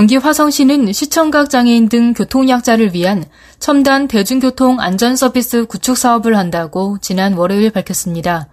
경기 화성시는 시청각 장애인 등 교통약자를 위한 첨단 대중교통 안전서비스 구축 사업을 한다고 지난 월요일 밝혔습니다.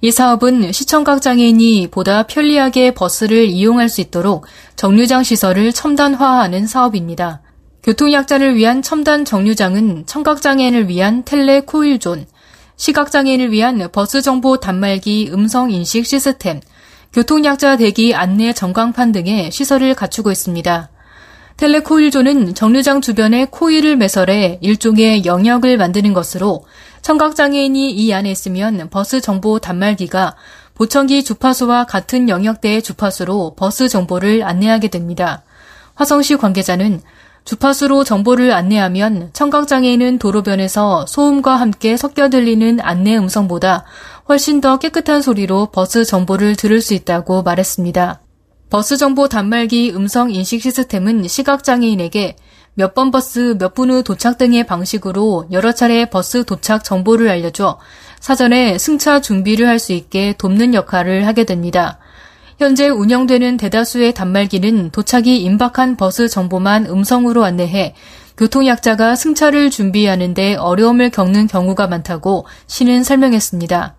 이 사업은 시청각 장애인이 보다 편리하게 버스를 이용할 수 있도록 정류장 시설을 첨단화하는 사업입니다. 교통약자를 위한 첨단 정류장은 청각장애인을 위한 텔레 코일존, 시각장애인을 위한 버스 정보 단말기 음성 인식 시스템, 교통약자 대기 안내 전광판 등의 시설을 갖추고 있습니다. 텔레코일존은 정류장 주변에 코일을 매설해 일종의 영역을 만드는 것으로 청각장애인이 이 안에 있으면 버스 정보 단말기가 보청기 주파수와 같은 영역대의 주파수로 버스 정보를 안내하게 됩니다. 화성시 관계자는 주파수로 정보를 안내하면 청각장애인은 도로변에서 소음과 함께 섞여 들리는 안내 음성보다 훨씬 더 깨끗한 소리로 버스 정보를 들을 수 있다고 말했습니다. 버스 정보 단말기 음성 인식 시스템은 시각장애인에게 몇 번 버스 몇 분 후 도착 등의 방식으로 여러 차례 버스 도착 정보를 알려줘 사전에 승차 준비를 할 수 있게 돕는 역할을 하게 됩니다. 현재 운영되는 대다수의 단말기는 도착이 임박한 버스 정보만 음성으로 안내해 교통약자가 승차를 준비하는데 어려움을 겪는 경우가 많다고 시는 설명했습니다.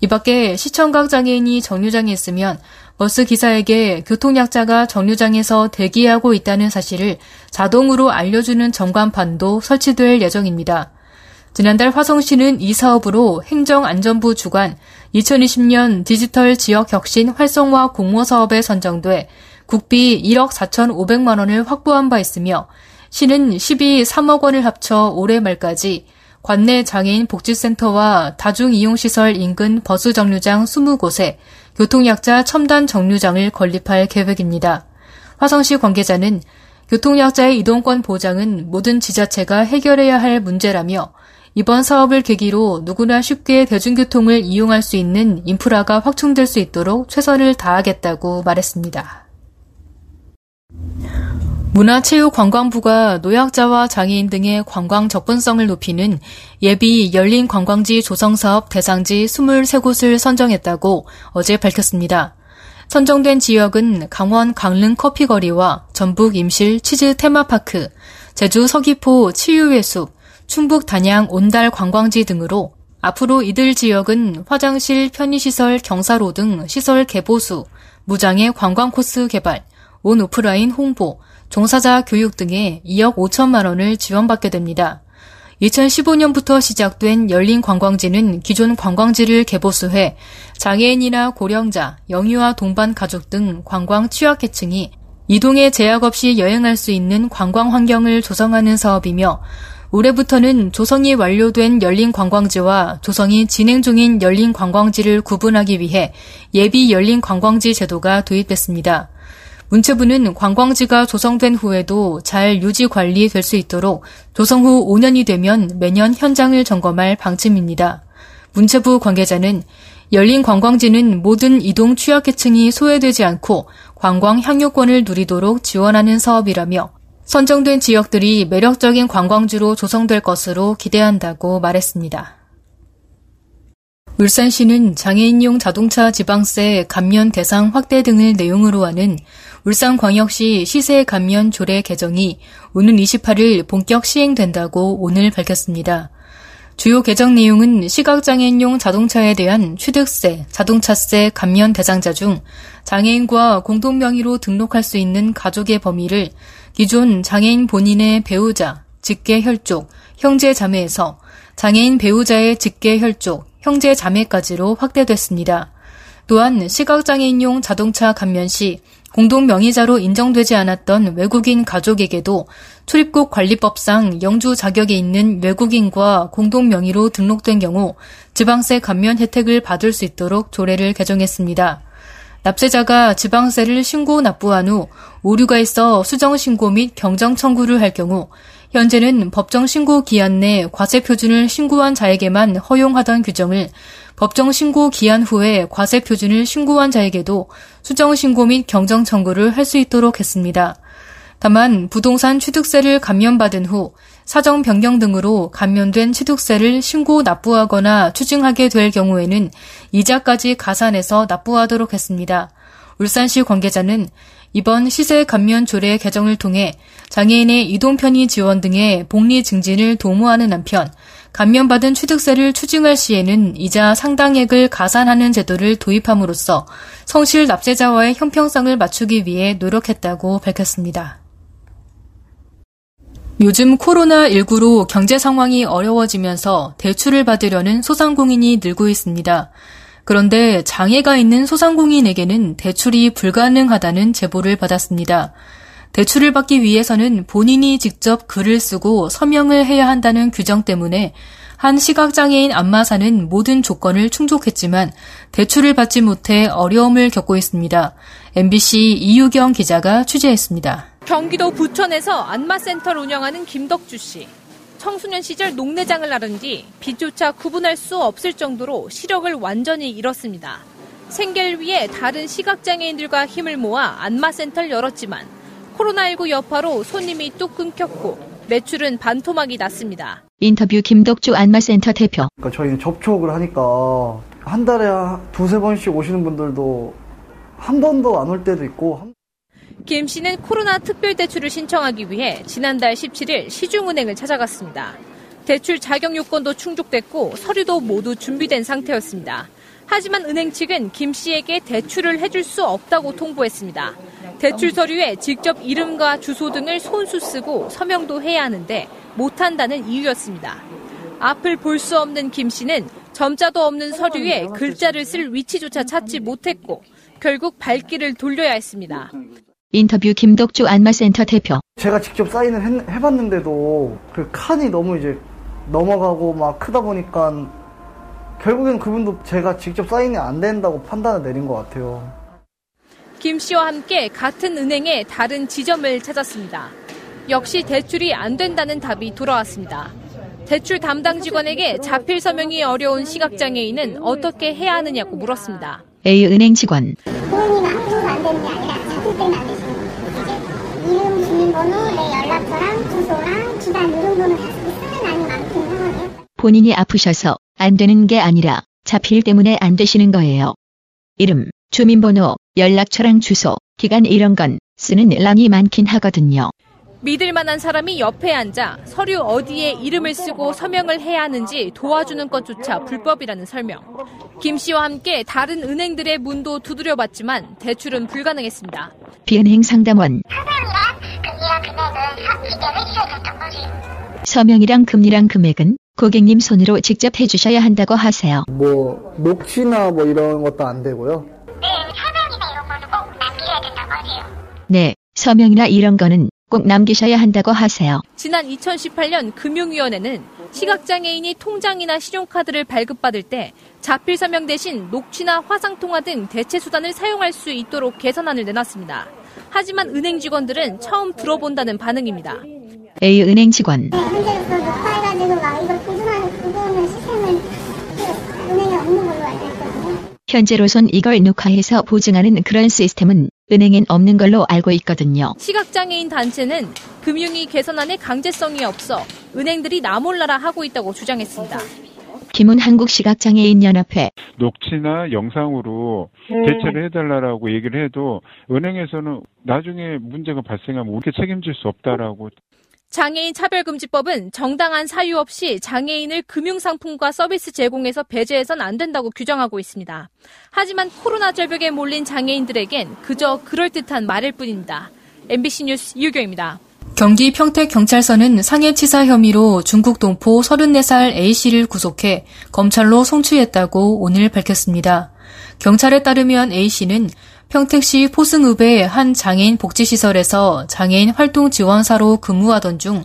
이 밖에 시청각 장애인이 정류장에 있으면 버스 기사에게 교통약자가 정류장에서 대기하고 있다는 사실을 자동으로 알려주는 전광판도 설치될 예정입니다. 지난달 화성시는 이 사업으로 행정안전부 주관 2020년 디지털 지역 혁신 활성화 공모 사업에 선정돼 국비 1억 4,500만 원을 확보한 바 있으며 시는 12, 3억 원을 합쳐 올해 말까지 관내 장애인 복지센터와 다중이용시설 인근 버스 정류장 20곳에 교통약자 첨단 정류장을 건립할 계획입니다. 화성시 관계자는 교통약자의 이동권 보장은 모든 지자체가 해결해야 할 문제라며 이번 사업을 계기로 누구나 쉽게 대중교통을 이용할 수 있는 인프라가 확충될 수 있도록 최선을 다하겠다고 말했습니다. 문화체육관광부가 노약자와 장애인 등의 관광 접근성을 높이는 예비 열린 관광지 조성 사업 대상지 23곳을 선정했다고 어제 밝혔습니다. 선정된 지역은 강원 강릉 커피거리와 전북 임실 치즈 테마파크, 제주 서귀포 치유의 숲, 충북 단양 온달 관광지 등으로 앞으로 이들 지역은 화장실, 편의시설, 경사로 등 시설 개보수, 무장의 관광 코스 개발, 온 오프라인 홍보, 종사자 교육 등에 2억 5천만 원을 지원받게 됩니다. 2015년부터 시작된 열린 관광지는 기존 관광지를 개보수해 장애인이나 고령자, 영유아 동반 가족 등 관광 취약계층이 이동에 제약 없이 여행할 수 있는 관광 환경을 조성하는 사업이며 올해부터는 조성이 완료된 열린 관광지와 조성이 진행 중인 열린 관광지를 구분하기 위해 예비 열린 관광지 제도가 도입됐습니다. 문체부는 관광지가 조성된 후에도 잘 유지 관리될 수 있도록 조성 후 5년이 되면 매년 현장을 점검할 방침입니다. 문체부 관계자는 열린 관광지는 모든 이동 취약계층이 소외되지 않고 관광 향유권을 누리도록 지원하는 사업이라며 선정된 지역들이 매력적인 관광지로 조성될 것으로 기대한다고 말했습니다. 울산시는 장애인용 자동차 지방세 감면 대상 확대 등을 내용으로 하는 울산광역시 시세 감면 조례 개정이 오는 28일 본격 시행된다고 오늘 밝혔습니다. 주요 개정 내용은 시각장애인용 자동차에 대한 취득세, 자동차세 감면 대상자 중 장애인과 공동명의로 등록할 수 있는 가족의 범위를 기존 장애인 본인의 배우자, 직계 혈족, 형제 자매에서 장애인 배우자의 직계 혈족, 형제 자매까지로 확대됐습니다. 또한 시각장애인용 자동차 감면 시 공동 명의자로 인정되지 않았던 외국인 가족에게도 출입국 관리법상 영주 자격이 있는 외국인과 공동 명의로 등록된 경우 지방세 감면 혜택을 받을 수 있도록 조례를 개정했습니다. 납세자가 지방세를 신고 납부한 후 오류가 있어 수정 신고 및 경정 청구를 할 경우 현재는 법정 신고 기한 내 과세 표준을 신고한 자에게만 허용하던 규정을 법정 신고 기한 후에 과세 표준을 신고한 자에게도 수정 신고 및 경정 청구를 할 수 있도록 했습니다. 다만 부동산 취득세를 감면받은 후 사정 변경 등으로 감면된 취득세를 신고 납부하거나 추징하게 될 경우에는 이자까지 가산해서 납부하도록 했습니다. 울산시 관계자는 이번 시세 감면 조례 개정을 통해 장애인의 이동 편의 지원 등의 복리 증진을 도모하는 한편 감면받은 취득세를 추징할 시에는 이자 상당액을 가산하는 제도를 도입함으로써 성실 납세자와의 형평성을 맞추기 위해 노력했다고 밝혔습니다. 요즘 코로나19로 경제 상황이 어려워지면서 대출을 받으려는 소상공인이 늘고 있습니다. 그런데 장애가 있는 소상공인에게는 대출이 불가능하다는 제보를 받았습니다. 대출을 받기 위해서는 본인이 직접 글을 쓰고 서명을 해야 한다는 규정 때문에 한 시각장애인 안마사는 모든 조건을 충족했지만 대출을 받지 못해 어려움을 겪고 있습니다. MBC 이유경 기자가 취재했습니다. 경기도 부천에서 안마센터를 운영하는 김덕주 씨. 청소년 시절 농내장을 나른 뒤 빛조차 구분할 수 없을 정도로 시력을 완전히 잃었습니다. 생계를 위해 다른 시각장애인들과 힘을 모아 안마센터를 열었지만 코로나19 여파로 손님이 뚝 끊겼고 매출은 반토막이 났습니다. 인터뷰 김덕주 안마센터 대표. 그러니까 저희는 접촉을 하니까 한 달에 두세 번씩 오시는 분들도 한 번도 안 올 때도 있고 김 씨는 코로나 특별 대출을 신청하기 위해 지난달 17일 시중은행을 찾아갔습니다. 대출 자격 요건도 충족됐고 서류도 모두 준비된 상태였습니다. 하지만 은행 측은 김 씨에게 대출을 해줄 수 없다고 통보했습니다. 대출 서류에 직접 이름과 주소 등을 손수 쓰고 서명도 해야 하는데 못한다는 이유였습니다. 앞을 볼 수 없는 김 씨는 점자도 없는 서류에 글자를 쓸 위치조차 찾지 못했고 결국 발길을 돌려야 했습니다. 인터뷰 김덕주 안마센터 대표. 제가 직접 사인을 해, 봤는데도 그 칸이 너무 이제 넘어가고 막 크다 보니까 결국엔 그분도 제가 직접 사인이 안 된다고 판단을 내린 것 같아요. 김 씨와 함께 같은 은행의 다른 지점을 찾았습니다. 역시 대출이 안 된다는 답이 돌아왔습니다. 대출 담당 직원에게 자필 서명이 어려운 시각장애인은 어떻게 해야 하느냐고 물었습니다. A은행 직원. 부모님 앞으로서 안 되는 게 아니라 자필 때문에 안 주민 번호, 내 연락처랑 주소랑 주단 이 정도는 다 쓰면 아니면 안 되는 상황이에요. 본인이 아프셔서 안 되는 게 아니라 자필 때문에 안 되시는 거예요. 이름, 주민번호, 연락처랑 주소, 기간 이런 건 쓰는 란이 많긴 하거든요. 믿을 만한 사람이 옆에 앉아 서류 어디에 이름을 쓰고 서명을 해야 하는지 도와주는 것조차 불법이라는 설명. 김 씨와 함께 다른 은행들의 문도 두드려봤지만 대출은 불가능했습니다. 비은행 상담원. 서명이랑 서명이랑 금리랑 금액은 고객님 손으로 직접 해주셔야 한다고 하세요. 뭐 녹취나 뭐 이런 것도 안 되고요. 네, 서명이나 이런 거는 꼭 남기셔야 된단 말이에요. 네, 서명이나 이런 거는 꼭 남기셔야 한다고 하세요. 지난 2018년 금융위원회는 시각장애인이 통장이나 신용카드를 발급받을 때 자필 서명 대신 녹취나 화상통화 등 대체 수단을 사용할 수 있도록 개선안을 내놨습니다. 하지만 은행 직원들은 처음 들어본다는 반응입니다. A은행 직원. 네, 현재로서 녹화해가지고 막 이걸 보존하는 그거는 시스템은 은행에 없는 걸로 알고 있거든요. 현재로선 이걸 녹화해서 보증하는 그런 시스템은 은행엔 없는 걸로 알고 있거든요. 시각장애인 단체는 금융위 개선안에 강제성이 없어 은행들이 나몰라라 하고 있다고 주장했습니다. 김은 한국시각장애인연합회. 녹취나 영상으로 대처를 해달라고 얘기를 해도 은행에서는 나중에 문제가 발생하면 우리가 책임질 수 없다라고 장애인 차별금지법은 정당한 사유 없이 장애인을 금융상품과 서비스 제공에서 배제해선 안 된다고 규정하고 있습니다. 하지만 코로나 절벽에 몰린 장애인들에겐 그저 그럴듯한 말일 뿐입니다. MBC 뉴스 유경입니다. 경기 평택경찰서는 상해치사 혐의로 중국 동포 34살 A씨를 구속해 검찰로 송치했다고 오늘 밝혔습니다. 경찰에 따르면 A씨는 평택시 포승읍의 한 장애인 복지시설에서 장애인 활동 지원사로 근무하던 중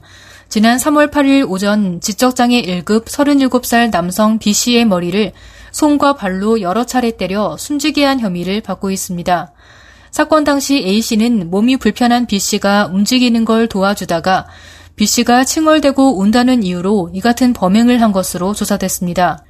지난 3월 8일 오전 지적장애 1급 37살 남성 B씨의 머리를 손과 발로 여러 차례 때려 숨지게 한 혐의를 받고 있습니다. 사건 당시 A씨는 몸이 불편한 B씨가 움직이는 걸 도와주다가 B 씨가 칭얼대고 온다는 이유로 이 같은 범행을 한 것으로 조사됐습니다.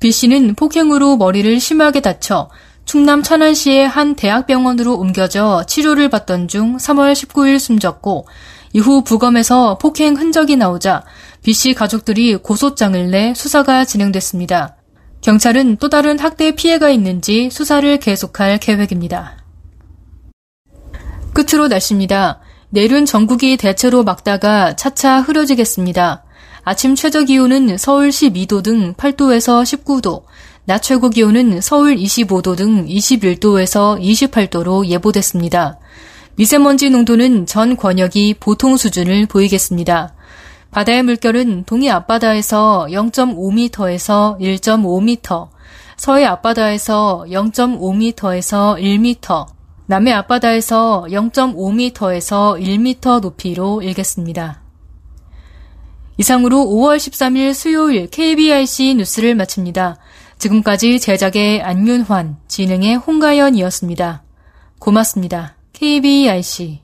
B 씨는 폭행으로 머리를 심하게 다쳐 충남 천안시의 한 대학병원으로 옮겨져 치료를 받던 중 3월 19일 숨졌고 이후 부검에서 폭행 흔적이 나오자 B 씨 가족들이 고소장을 내 수사가 진행됐습니다. 경찰은 또 다른 학대 피해가 있는지 수사를 계속할 계획입니다. 끝으로 날씨입니다. 내일은 전국이 대체로 막다가 차차 흐려지겠습니다. 아침 최저 기온은 서울 12도 등 8도에서 19도, 낮 최고 기온은 서울 25도 등 21도에서 28도로 예보됐습니다. 미세먼지 농도는 전 권역이 보통 수준을 보이겠습니다. 바다의 물결은 동해 앞바다에서 0.5m에서 1.5m, 서해 앞바다에서 0.5m에서 1m, 남해 앞바다에서 0.5m에서 1m 높이로 일겠습니다. 이상으로 5월 13일 수요일 KBIC 뉴스를 마칩니다. 지금까지 제작의 안윤환, 진행의 홍가연이었습니다. 고맙습니다. KBIC